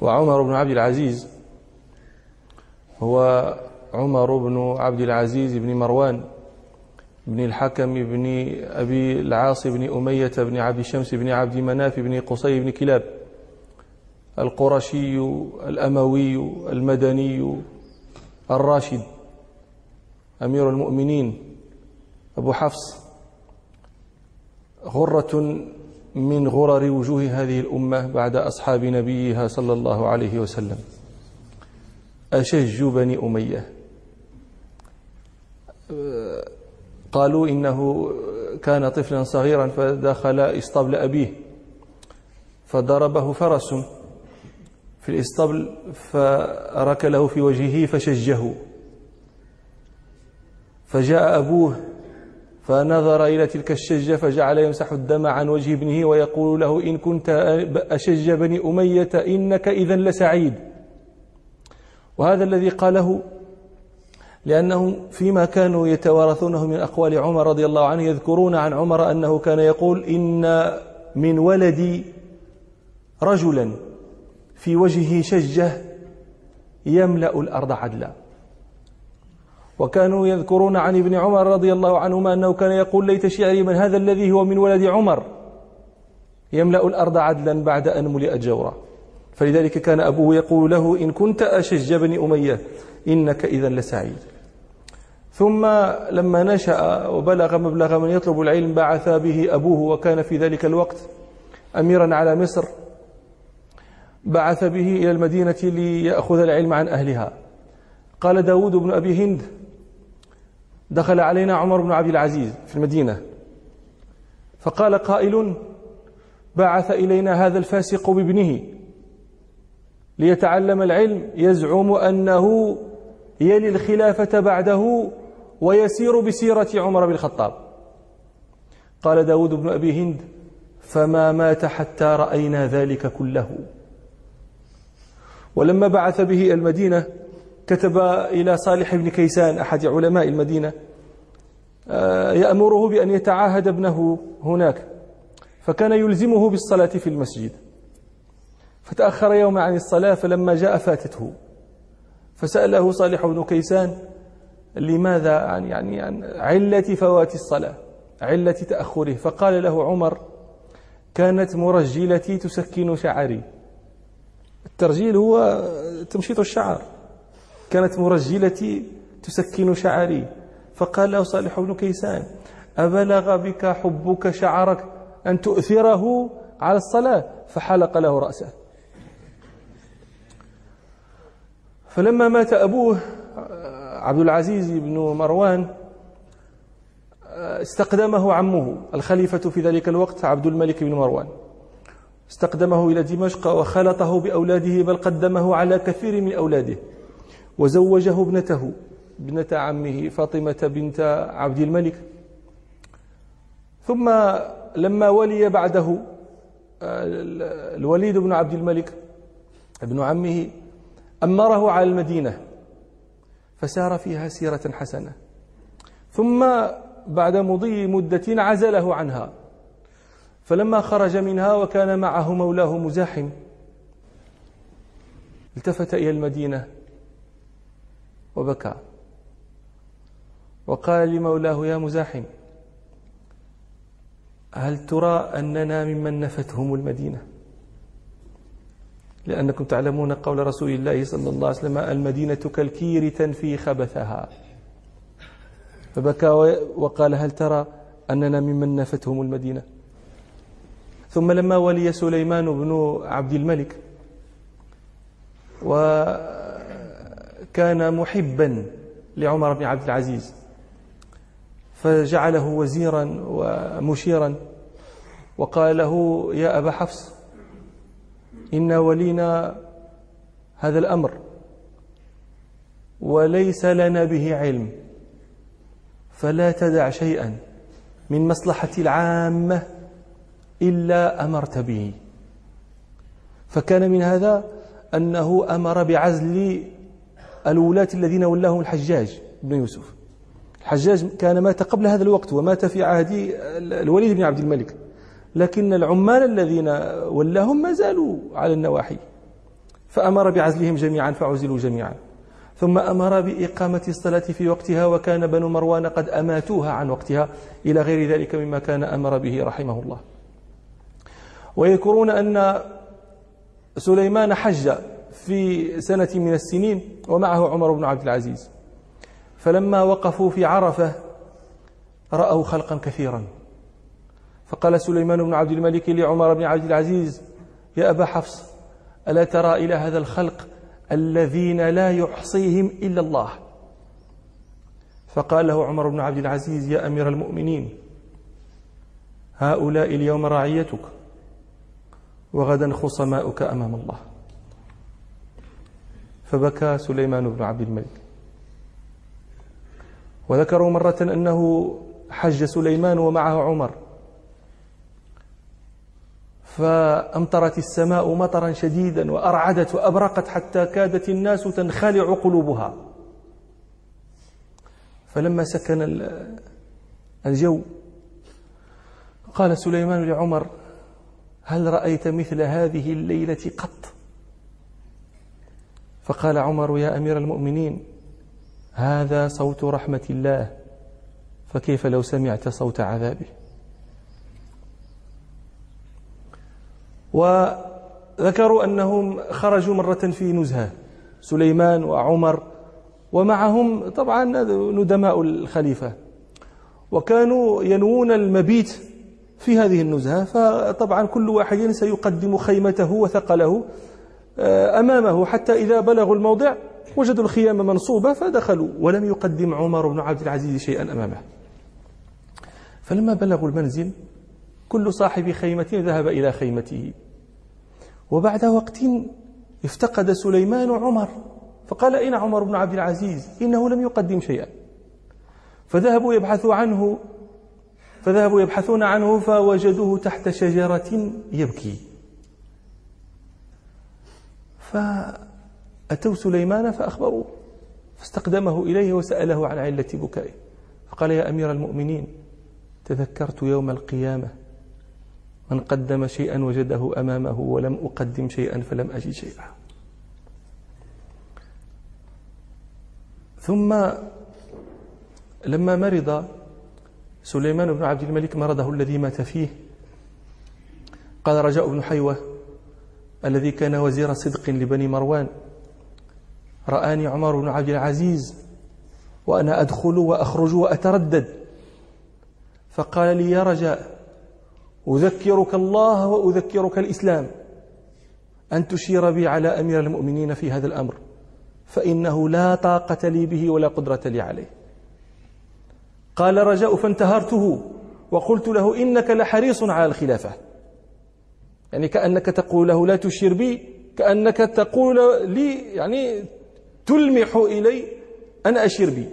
وعمر بن عبد العزيز هو عمر بن عبد العزيز بن مروان بن الحكم بن أبي العاص بن أمية بن عبد الشمس بن عبد مناف بن قصي بن كلاب القرشي الأموي المدني الراشد أمير المؤمنين أبو حفص غرة من غرر وجوه هذه الأمة بعد أصحاب نبيها صلى الله عليه وسلم. أشج بني أمية. قالوا إنه كان طفلا صغيرا فدخل إسطبل أبيه فضربه فرس في الإسطبل فركله في وجهه فشجه. فجاء أبوه فنظر إلى تلك الشجة فجعل يمسح الدم عن وجه ابنه ويقول له إن كنت أشج بني أمية إنك إذا لسعيد. وهذا الذي قاله لأنهم فيما كانوا يتوارثونه من أقوال عمر رضي الله عنه يذكرون عن عمر أنه كان يقول إن من ولدي رجلا في وجهه شجة يملأ الأرض عدلا. وكانوا يذكرون عن ابن عمر رضي الله عنهما أنه كان يقول ليت شعري من هذا الذي هو من ولد عمر. يملأ الأرض عدلا بعد أن ملئت جورا. فلذلك كان أبوه يقول له إن كنت أشج بني أمية إنك إذا لسعيد. ثم لما نشأ وبلغ مبلغ من يطلب العلم بعث به أبوه وكان في ذلك الوقت أميرا على مصر. بعث به إلى المدينة ليأخذ العلم عن أهلها. قال داود بن أبي هند دخل علينا عمر بن عبد العزيز في المدينة. فقال قائل بعث إلينا هذا الفاسق بابنه ليتعلم العلم يزعم أنه يلي الخلافة بعده ويسير بسيرة عمر بن الخطاب. قال داود بن أبي هند فما مات حتى رأينا ذلك كله. ولما بعث به المدينة كتب إلى صالح بن كيسان أحد علماء المدينة آه، يأمره بأن يتعاهد ابنه هناك فكان يلزمه بالصلاة في المسجد. فتأخر يوم عن الصلاة فلما جاء فاتته. فسأله صالح بن كيسان لماذا عن يعني عن علة فوات الصلاة؟ علة تأخره. فقال له عمر كانت مرجلتي تسكن شعري. الترجيل هو تمشيط الشعر. كانت مرجلتي تسكن شعري. فقال له صالح بن كيسان أبلغ بك حبك شعرك أن تؤثره على الصلاة؟ فحلق له رأسه. فلما مات أبوه عبد العزيز بن مروان استقدمه عمه الخليفة في ذلك الوقت عبد الملك بن مروان. استقدمه إلى دمشق وخلطه بأولاده بل قدمه على كثير من أولاده. وزوجه ابنته ابنة عمه فاطمة بنت عبد الملك. ثم لما ولي بعده الوليد بن عبد الملك ابن عمه أمره على المدينة فسار فيها سيرة حسنة. ثم بعد مضي مدة عزله عنها. فلما خرج منها وكان معه مولاه مزاحم التفت إلى المدينة. وبكى. وقال لمولاه يا مزاحم هل ترى أننا ممن نفتهم المدينة؟ لأنكم تعلمون قول رسول الله صلى الله عليه وسلم المدينة كالكير تنفي خبثها. فبكى وقال هل ترى أننا ممن نفتهم المدينة؟ ثم لما ولي سليمان بن عبد الملك وكان محبا لعمر بن عبد العزيز فجعله وزيرا ومشيرا وقال له يا أبا حفص إن ولينا هذا الأمر وليس لنا به علم فلا تدع شيئا من مصلحة العامة إلا أمرت به. فكان من هذا أنه أمر بعزل الولاة الذين ولاهم الحجاج بن يوسف. الحجاج كان مات قبل هذا الوقت ومات في عهد الوليد بن عبد الملك. لكن العمال الذين ولاهم ما زالوا على النواحي. فأمر بعزلهم جميعا فعزلوا جميعا. ثم أمر بإقامة الصلاة في وقتها وكان بنو مروان قد أماتوها عن وقتها إلى غير ذلك مما كان أمر به رحمه الله. ويذكرون أن سليمان حج في سنة من السنين ومعه عمر بن عبد العزيز. فلما وقفوا في عرفة رأوا خلقا كثيرا. فقال سليمان بن عبد الملك لعمر بن عبد العزيز يا أبا حفص ألا ترى إلى هذا الخلق الذين لا يحصيهم إلا الله؟ فقال له عمر بن عبد العزيز يا أمير المؤمنين هؤلاء اليوم رعيتك وغدا خصماؤك أمام الله. فبكى سليمان بن عبد الملك. وذكروا مرة أنه حج سليمان ومعه عمر. فأمطرت السماء مطرا شديدا وأرعدت وأبرقت حتى كادت الناس تنخلع قلوبها. فلما سكن الجو قال سليمان لعمر هل رأيت مثل هذه الليلة قط؟ فقال عمر يا أمير المؤمنين هذا صوت رحمة الله فكيف لو سمعت صوت عذابه? وذكروا أنهم خرجوا مرة في نزهة سليمان وعمر ومعهم طبعا ندماء الخليفة وكانوا ينوون المبيت في هذه النزهة فطبعا كل واحد سيقدم خيمته وثقله أمامه حتى إذا بلغوا الموضع وجدوا الخيام منصوبة فدخلوا ولم يقدم عمر بن عبد العزيز شيئا أمامه. فلما بلغوا المنزل كل صاحب خيمة ذهب إلى خيمته. وبعد وقت افتقد سليمان عمر فقال أين عمر بن عبد العزيز؟ إنه لم يقدم شيئا. فذهبوا يبحثوا عنه فذهبوا يبحثون عنه فوجدوه تحت شجرة يبكي. فأتوا سليمان فأخبروه فاستقدمه إليه وسأله عن علة بكائه فقال يا أمير المؤمنين تذكرت يوم القيامة من قدم شيئا وجده أمامه ولم أقدم شيئا فلم أجد شيئا. ثم لما مرض سليمان بن عبد الملك مرضه الذي مات فيه قال رجاء بن حيوة الذي كان وزير صدق لبني مروان. رآني عمر بن عبد العزيز وأنا أدخل وأخرج وأتردد. فقال لي يا رجاء أذكرك الله وأذكرك الإسلام. أن تشير بي على أمير المؤمنين في هذا الأمر فإنه لا طاقة لي به ولا قدرة لي عليه. قال رجاء فانتهرته وقلت له إنك لحريص على الخلافة. يعني كأنك تقول له لا تشير بي كأنك تقول لي يعني تلمح إلي أن أشير بي.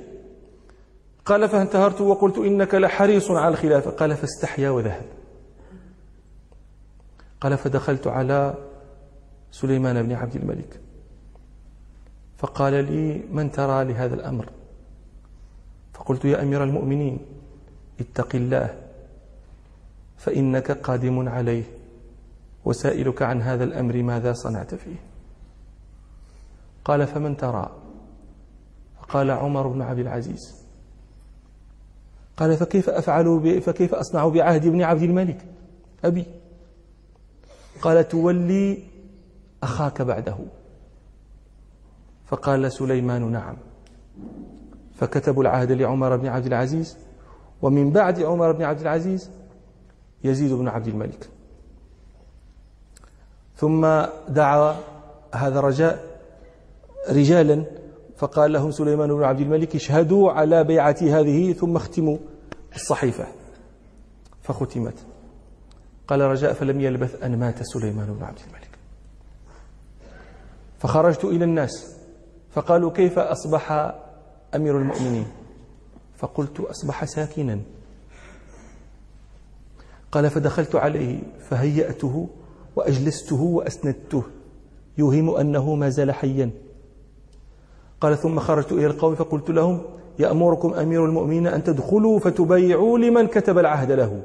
قال فانتهرت وقلت إنك لحريص على الخلافة قال فاستحيا وذهب. قال فدخلت على سليمان بن عبد الملك. فقال لي من ترى لهذا الأمر؟ فقلت يا أمير المؤمنين اتق الله فإنك قادم عليه. وسائلك عن هذا الأمر ماذا صنعت فيه؟ قال فمن ترى؟ فقال عمر بن عبد العزيز. قال فكيف أفعل فكيف أصنع بعهد ابن عبد الملك؟ أبي. قال تولي أخاك بعده. فقال سليمان نعم. فكتبوا العهد لعمر بن عبد العزيز ومن بعد عمر بن عبد العزيز يزيد بن عبد الملك. ثم دعا هذا رجاء رجالا فقال لهم سليمان بن عبد الملك اشهدوا على بيعة هذه ثم اختموا الصحيفة. فختمت. قال رجاء فلم يلبث أن مات سليمان بن عبد الملك. فخرجت إلى الناس فقالوا كيف أصبح أمير المؤمنين؟ فقلت أصبح ساكنا. قال فدخلت عليه فهيأته وأجلسته وأسندته يوهم أنه ما زال حيا. قال ثم خرجت إلى القوم فقلت لهم يأمركم أمير المؤمنين أن تدخلوا فتبايعوا لمن كتب العهد له.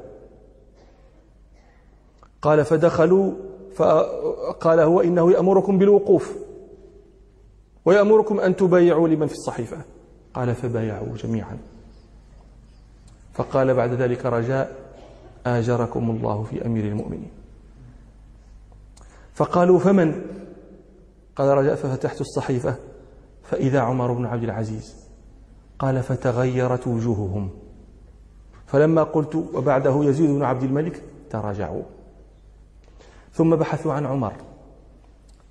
قال فدخلوا فقال هو إنه يأمركم بالوقوف ويأمركم أن تبايعوا لمن في الصحيفة. قال فبايعوا جميعا. فقال بعد ذلك رجاء آجركم الله في أمير المؤمنين. فقالوا فمن؟ قال رجاء ففتحت الصحيفة. فإذا عمر بن عبد العزيز قال فتغيرت وجوههم. فلما قلت وبعده يزيد بن عبد الملك تراجعوا. ثم بحثوا عن عمر.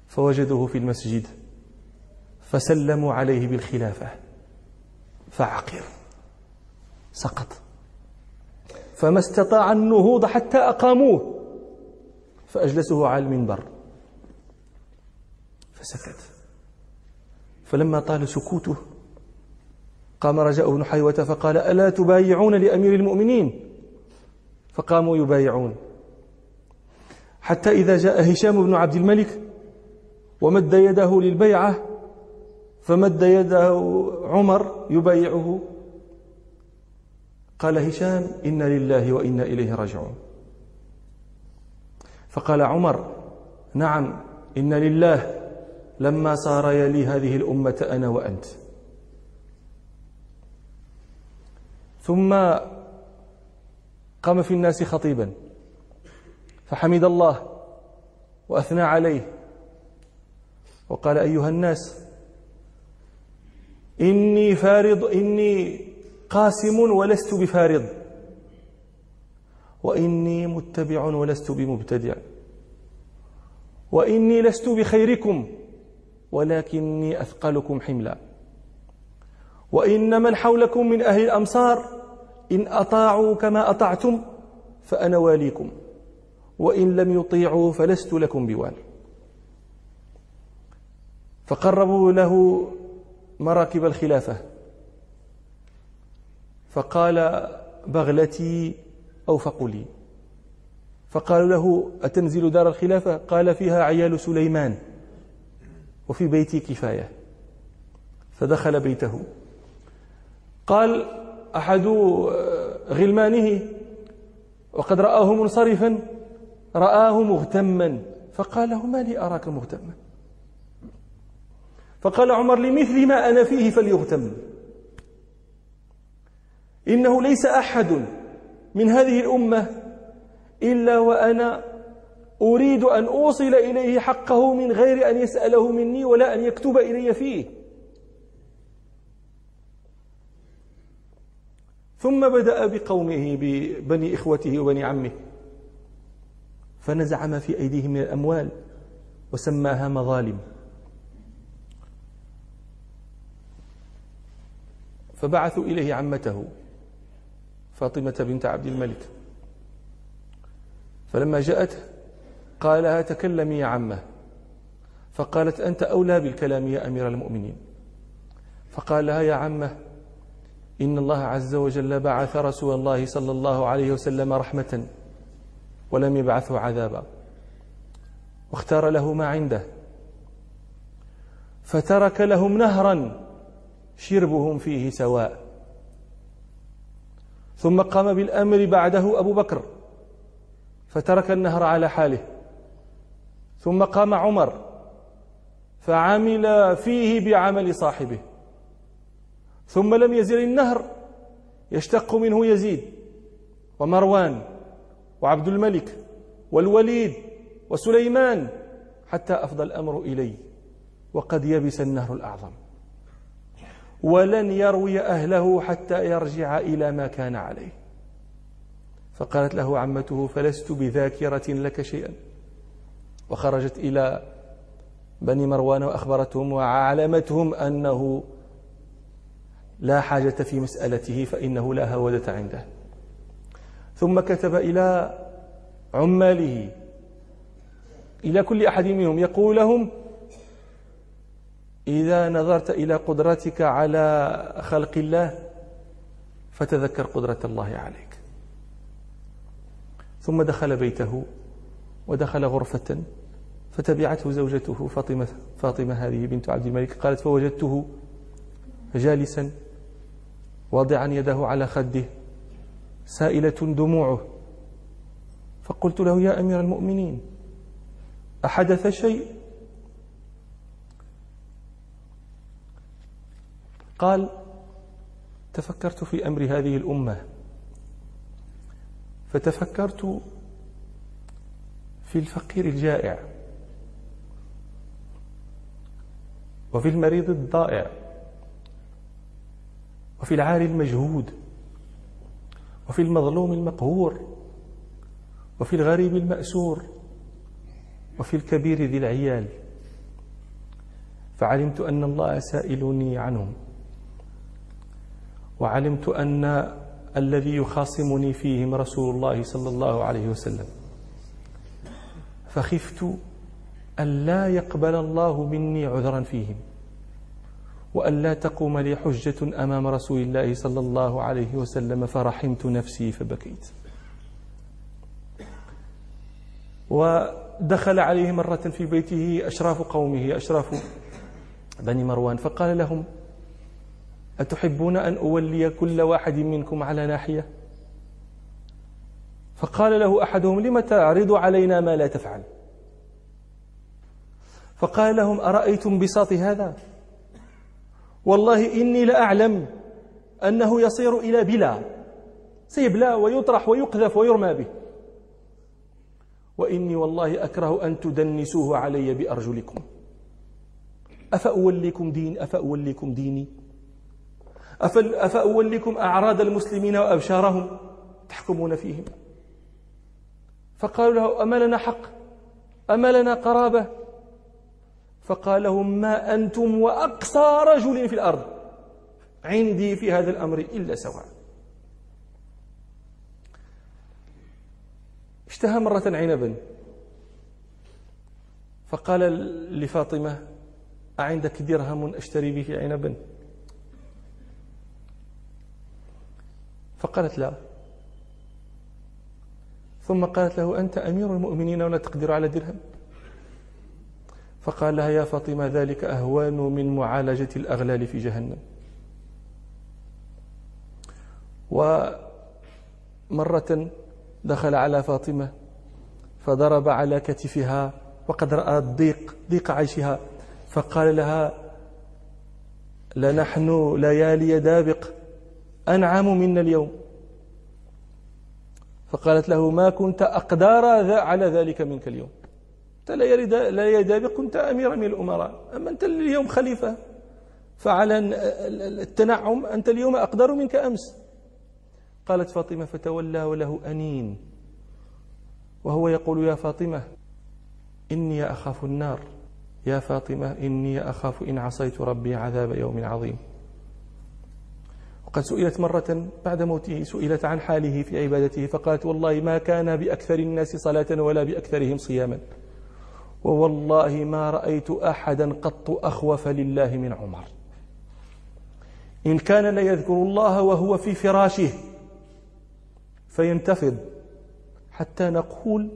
فوجدوه في المسجد. فسلموا عليه بالخلافة. فعقر. سقط. فما استطاع النهوض حتى أقاموه. فأجلسوه على المنبر. فسكت. فلما طال سكوته قام رجاء بن حيوة فقال ألا تبايعون لأمير المؤمنين؟ فقاموا يبايعون. حتى إذا جاء هشام بن عبد الملك ومد يده للبيعة فمد يده عمر يبايعه. قال هشام إنا لله وإنا إليه راجعون. فقال عمر نعم إن لله لما صار يلي هذه الأمة أنا وأنت. ثم قام في الناس خطيبا. فحمد الله وأثنى عليه. وقال أيها الناس إني فارض إني قاسم ولست بفارض. وإني متبع ولست بمبتدع. وإني لست بخيركم. ولكني أثقلكم حملا. وإن من حولكم من أهل الأمصار إن أطاعوا كما أطعتم فأنا واليكم وإن لم يطيعوا فلست لكم بوال. فقربوا له مراكب الخلافة. فقال بغلتي أوفق لي. فقالوا له أتنزل دار الخلافة؟ قال فيها عيال سليمان. وفي بيتي كفاية. فدخل بيته. قال أحد غلمانه وقد رآه منصرفا رآه مغتما. فقال له ما لي أراك مغتما؟ فقال عمر لمثل ما أنا فيه فليغتم. إنه ليس أحد من هذه الأمة إلا وأنا أريد أن أوصل إليه حقه من غير أن يسأله مني ولا أن يكتب إلي فيه. ثم بدأ بقومه ببني إخوته وبني عمه. فنزع ما في أيديهم من الأموال وسماها مظالم. فبعثوا إليه عمته فاطمة بنت عبد الملك. فلما جاءت قال لها تكلمي يا عمة؟ فقالت أنت أولى بالكلام يا أمير المؤمنين. فقال لها يا عمة إن الله عز وجل بعث رسول الله صلى الله عليه وسلم رحمة ولم يبعثه عذابا واختار له ما عنده. فترك لهم نهرا شربهم فيه سواء. ثم قام بالأمر بعده أبو بكر فترك النهر على حاله. ثم قام عمر فعمل فيه بعمل صاحبه. ثم لم يزل النهر يشتق منه يزيد ومروان وعبد الملك والوليد وسليمان حتى أفضى الأمر إلي وقد يبس النهر الأعظم. ولن يروي أهله حتى يرجع إلى ما كان عليه. فقالت له عمته فلست بذاكرة لك شيئا. وخرجت إلى بني مروان وأخبرتهم وعلمتهم أنه لا حاجة في مسألته فإنه لا هودة عنده. ثم كتب إلى عماله إلى كل أحد منهم يقول لهم إذا نظرت إلى قدرتك على خلق الله فتذكر قدرة الله عليك. ثم دخل بيته ودخل غرفة فتبعته زوجته فاطمة, فاطمة هذه بنت عبد الملك. قالت فوجدته جالسا واضعا يده على خده سائلة دموعه. فقلت له يا أمير المؤمنين أحدث شيء؟ قال تفكرت في أمر هذه الأمة. فتفكرت في الفقير الجائع. وفي المريض الضائع وفي العالي المجهود وفي المظلوم المقهور وفي الغريب المأسور وفي الكبير ذي العيال. فعلمت أن الله سائلني عنهم وعلمت أن الذي يخاصمني فيهم رسول الله صلى الله عليه وسلم. فخفت أن لا يقبل الله مني عذرا فيهم وأن لا تقوم لي حجة أمام رسول الله صلى الله عليه وسلم فرحمت نفسي فبكيت. ودخل عليه مرة في بيته أشراف قومه أشراف بني مروان فقال لهم أتحبون أن أولي كل واحد منكم على ناحية؟ فقال له أحدهم لم تعرض علينا ما لا تفعل؟ فقال لهم أرأيتم بساط هذا؟ والله إني لأعلم أنه يصير إلى بلا. سيبلى ويطرح ويقذف ويرمى به. وإني والله أكره أن تدنسوه علي بأرجلكم. أفأوليكم دين؟ أفأوليكم ديني؟ أفأوليكم أعراض المسلمين وأبشارهم تحكمون فيهم؟ فقالوا له أما لنا حق؟ أما لنا قرابة؟ فقال لهم ما أنتم وأقصى رجل في الأرض؟ عندي في هذا الأمر إلا سواء. اشتهى مرة عنبا. فقال لفاطمة أعندك درهم أشتري به عنبا؟ فقالت لا. ثم قالت له أنت أمير المؤمنين ولا تقدر على درهم؟ فقال لها يا فاطمة ذلك أهوان من معالجة الأغلال في جهنم. ومرة دخل على فاطمة فضرب على كتفها وقد رأى الضيق ضيق عيشها فقال لها لنحن ليالي دابق أنعم منا اليوم. فقالت له ما كنت أقدار على ذلك منك اليوم. أنت لا يدابق كنت أميرا من الأمراء. أما أنت اليوم خليفة فعلى التنعم أنت اليوم أقدر منك أمس. قالت فاطمة فتولى وله أنين. وهو يقول يا فاطمة إني أخاف النار. يا فاطمة إني أخاف إن عصيت ربي عذاب يوم عظيم. وقد سئلت مرة بعد موته سئلت عن حاله في عبادته فقالت والله ما كان بأكثر الناس صلاة ولا بأكثرهم صياما. ووالله ما رأيت أحدا قط أخوف لله من عمر. إن كان ليذكر الله وهو في فراشه فينتفض حتى نقول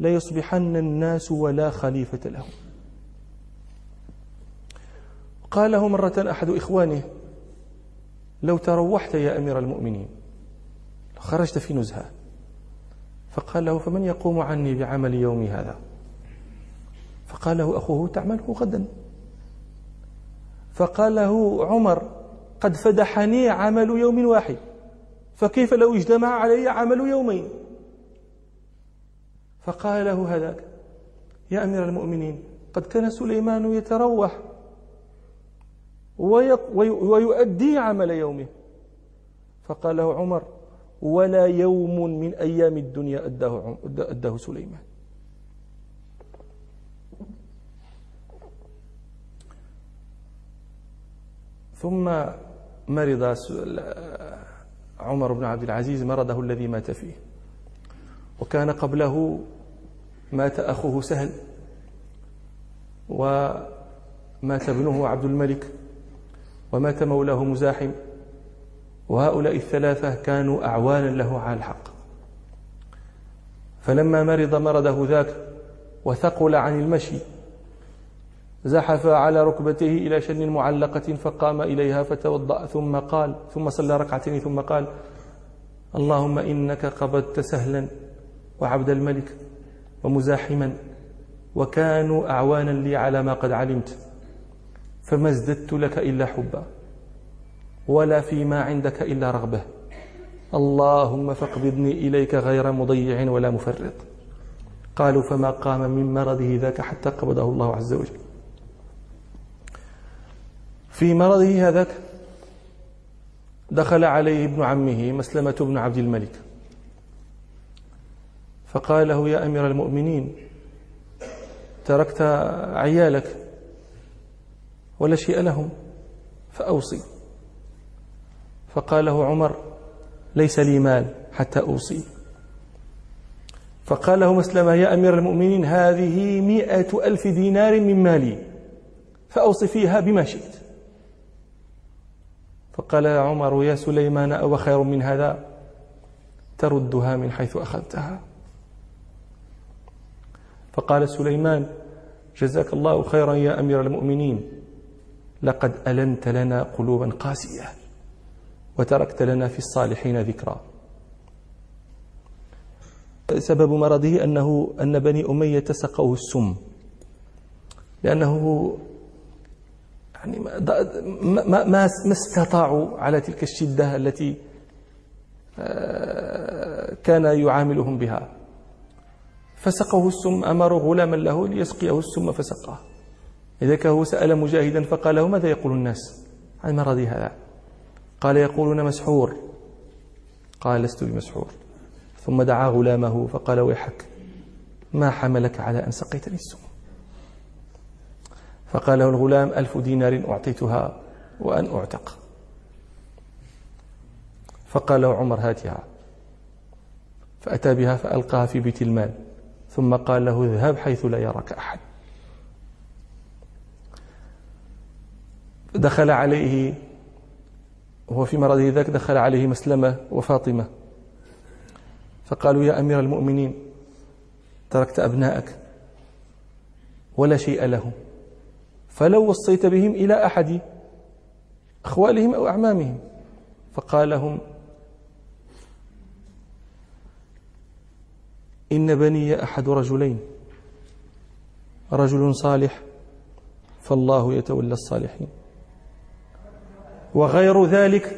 ليصبحن الناس ولا خليفة لهم قال له مرة أحد إخوانه لو تروحت يا أمير المؤمنين خرجت في نزهة. فقال له فمن يقوم عني بعمل يومي هذا؟ فقال له أخوه تعمله غدا. فقال له عمر قد فدحني عمل يوم واحد فكيف لو اجتمع علي عمل يومين؟ فقال له هذاك يا أمير المؤمنين قد كان سليمان يتروح ويؤدي عمل يومه. فقال له عمر ولا يوم من أيام الدنيا أداه, أداه سليمان. ثم مرض عمر بن عبد العزيز مرضه الذي مات فيه. وكان قبله مات أخوه سهل ومات ابنه عبد الملك ومات مولاه مزاحم وهؤلاء الثلاثة كانوا أعوانا له على الحق. فلما مرض مرضه ذاك وثقل عن المشي زحف على ركبته إلى شن معلقة فقام إليها فتوضأ ثم قال ثم صلى ركعتين ثم قال اللهم إنك قبضت سهلا وعبد الملك ومزاحما وكانوا أعوانا لي على ما قد علمت فما ازددت لك إلا حبا ولا فيما عندك إلا رغبة. اللهم فاقبضني إليك غير مضيع ولا مفرط. قالوا فما قام من مرضه ذاك حتى قبضه الله عز وجل. في مرضه هذاك. دخل عليه ابن عمه مسلمة بن عبد الملك. فقال له يا أمير المؤمنين تركت عيالك ولا شيء لهم فأوصي. فقال له عمر ليس لي مال حتى أوصي. فقال له مسلمة يا أمير المؤمنين هذه مئة ألف دينار من مالي فأوصي فيها بما شئت. فقال عمر يا سليمان أو خير من هذا؟ تردها من حيث أخذتها. فقال سليمان جزاك الله خيرا يا أمير المؤمنين. لقد ألنت لنا قلوبا قاسية وتركت لنا في الصالحين ذكرى سبب مرضه أنه أن بني أمية سقوه السم لأنه يعني ما, ما, ما استطاعوا على تلك الشدة التي آه، كان يعاملهم بها. فسقه السم أمر غلاما له ليسقيه السم فسقاه إذا هو سأل مجاهدا فقال له ماذا يقول الناس؟ عن مرضي هذا. قال يقولون مسحور. قال لست بمسحور. ثم دعا غلامه فقال ويحك ما حملك على أن سقيتني السم؟ فقال له الغلام ألف دينار أعطيتها وأن أعتق. فقال له عمر هاتها. فأتى بها فألقاها في بيت المال. ثم قال له اذهب حيث لا يراك أحد. دخل عليه وهو في مرضه ذاك دخل عليه مسلمة وفاطمة. فقالوا يا أمير المؤمنين تركت أبناءك ولا شيء لهم. فلو وصيت بهم إلى أحد أخوالهم أو أعمامهم فقال لهم إن بني أحد رجلين رجل صالح فالله يتولى الصالحين وغير ذلك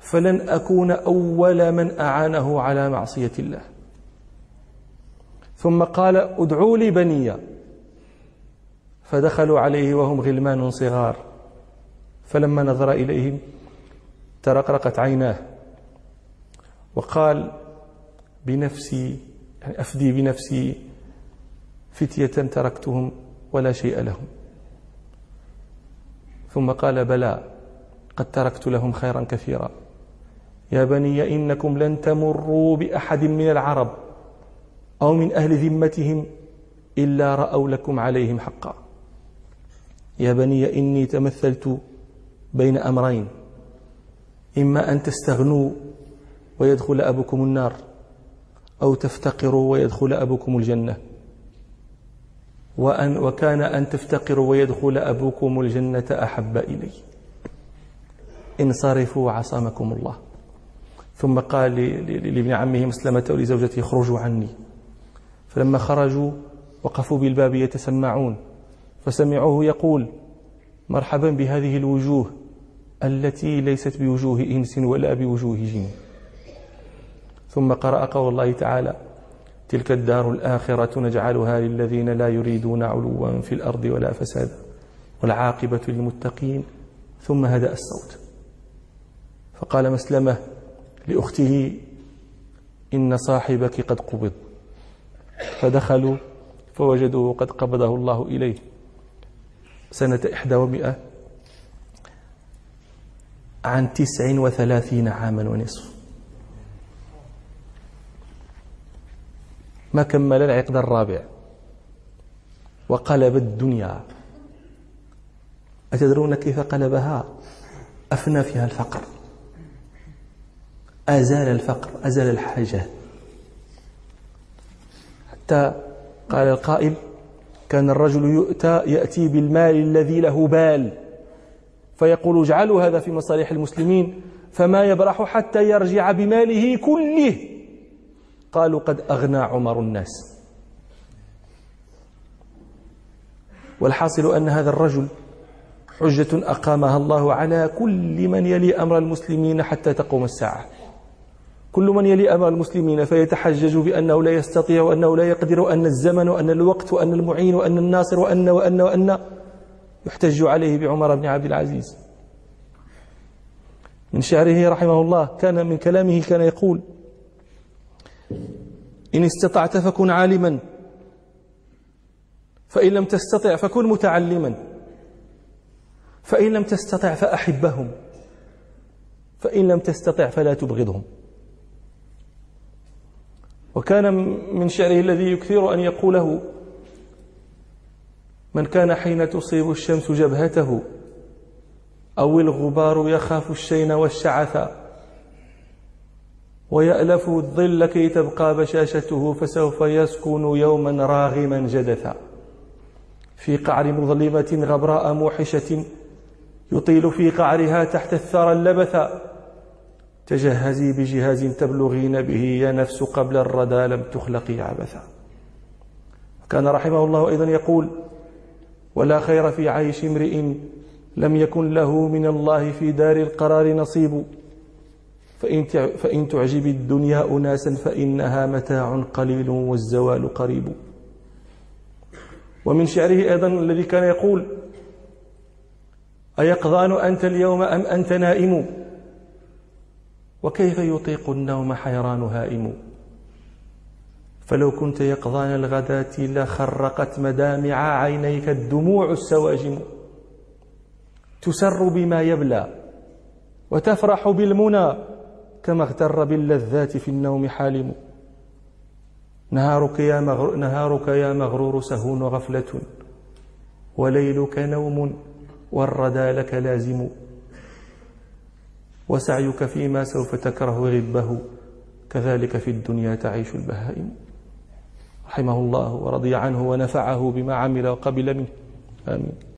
فلن أكون أول من أعانه على معصية الله. ثم قال ادعوا لي بني فدخلوا عليه وهم غلمان صغار. فلما نظر إليهم ترقرقت عيناه وقال بنفسي يعني أفدي بنفسي فتية تركتهم ولا شيء لهم. ثم قال بلى قد تركت لهم خيرا كثيرا. يا بني إنكم لن تمروا بأحد من العرب أو من أهل ذمتهم إلا رأوا لكم عليهم حقا. يا بني إني تمثلت بين أمرين إما أن تستغنوا ويدخل أبوكم النار أو تفتقروا ويدخل أبوكم الجنة. وأن وكان أن تفتقروا ويدخل أبوكم الجنة أحب إلي. انصرفوا عصمكم الله. ثم قال لابن عمه مسلمة ولزوجته اخرجوا عني. فلما خرجوا وقفوا بالباب يتسمعون. فسمعوه يقول مرحبا بهذه الوجوه التي ليست بوجوه إنس ولا بوجوه جن. ثم قرأ قول الله تعالى تلك الدار الآخرة نجعلها للذين لا يريدون علوا في الأرض ولا فسادا والعاقبة للمتقين. ثم هدأ الصوت. فقال مسلمة لأخته إن صاحبك قد قبض. فدخلوا فوجدوه قد قبضه الله إليه. سنة إحدى ومئة عن تسع وثلاثين عاما ونصف. ما كمل العقد الرابع. وقلب الدنيا. أتدرون كيف قلبها؟ أفنى فيها الفقر. أزال الفقر أزال الحاجة. حتى قال القائل كان الرجل يؤتى يأتي بالمال الذي له بال. فيقول اجعلوا هذا في مصالح المسلمين فما يبرح حتى يرجع بماله كله. قالوا قد أغنى عمر الناس. والحاصل أن هذا الرجل حجة أقامها الله على كل من يلي أمر المسلمين حتى تقوم الساعة. كل من يلي أمر المسلمين فيتحجج بأنه لا يستطيع وأنه لا يقدر وأن الزمن وأن الوقت وأن المعين وأن الناصر وأن وأن وأن يحتج عليه بعمر بن عبد العزيز. من شعره رحمه الله كان من كلامه كان يقول إن استطعت فكن عالما فإن لم تستطع فكن متعلما فإن لم تستطع فأحبهم فإن لم تستطع فلا تبغضهم. وكان من شعره الذي يكثر أن يقوله من كان حين تصيب الشمس جبهته أو الغبار يخاف الشين والشعث ويألف الظل كي تبقى بشاشته فسوف يسكن يوما راغما جدثا. في قعر مظلمة غبراء موحشة يطيل في قعرها تحت الثرى اللبثا. تجهزي بجهاز تبلغين به يا نفس قبل الردى لم تخلقي عبثا. كان رحمه الله أيضا يقول ولا خير في عيش امرئ لم يكن له من الله في دار القرار نصيب. فإن, فإن تعجب الدنيا أناسا فإنها متاع قليل والزوال قريب. ومن شعره أيضا الذي كان يقول أيقظان أنت اليوم أم أنت نائم؟ وكيف يطيق النوم حيران هائم؟ فلو كنت يقظان الغداة لخرقت مدامع عينيك الدموع السواجم. تسر بما يبلى وتفرح بالمنى كما اغتر باللذات في النوم حالم. نهارك يا, مغر... نهارك يا مغرور سهون غفلة. وليلك نوم والردى لك لازم. وسعيك فيما سوف تكره غبه. كذلك في الدنيا تعيش البهائم. رحمه الله ورضي عنه ونفعه بما عمل وقبل منه. آمين.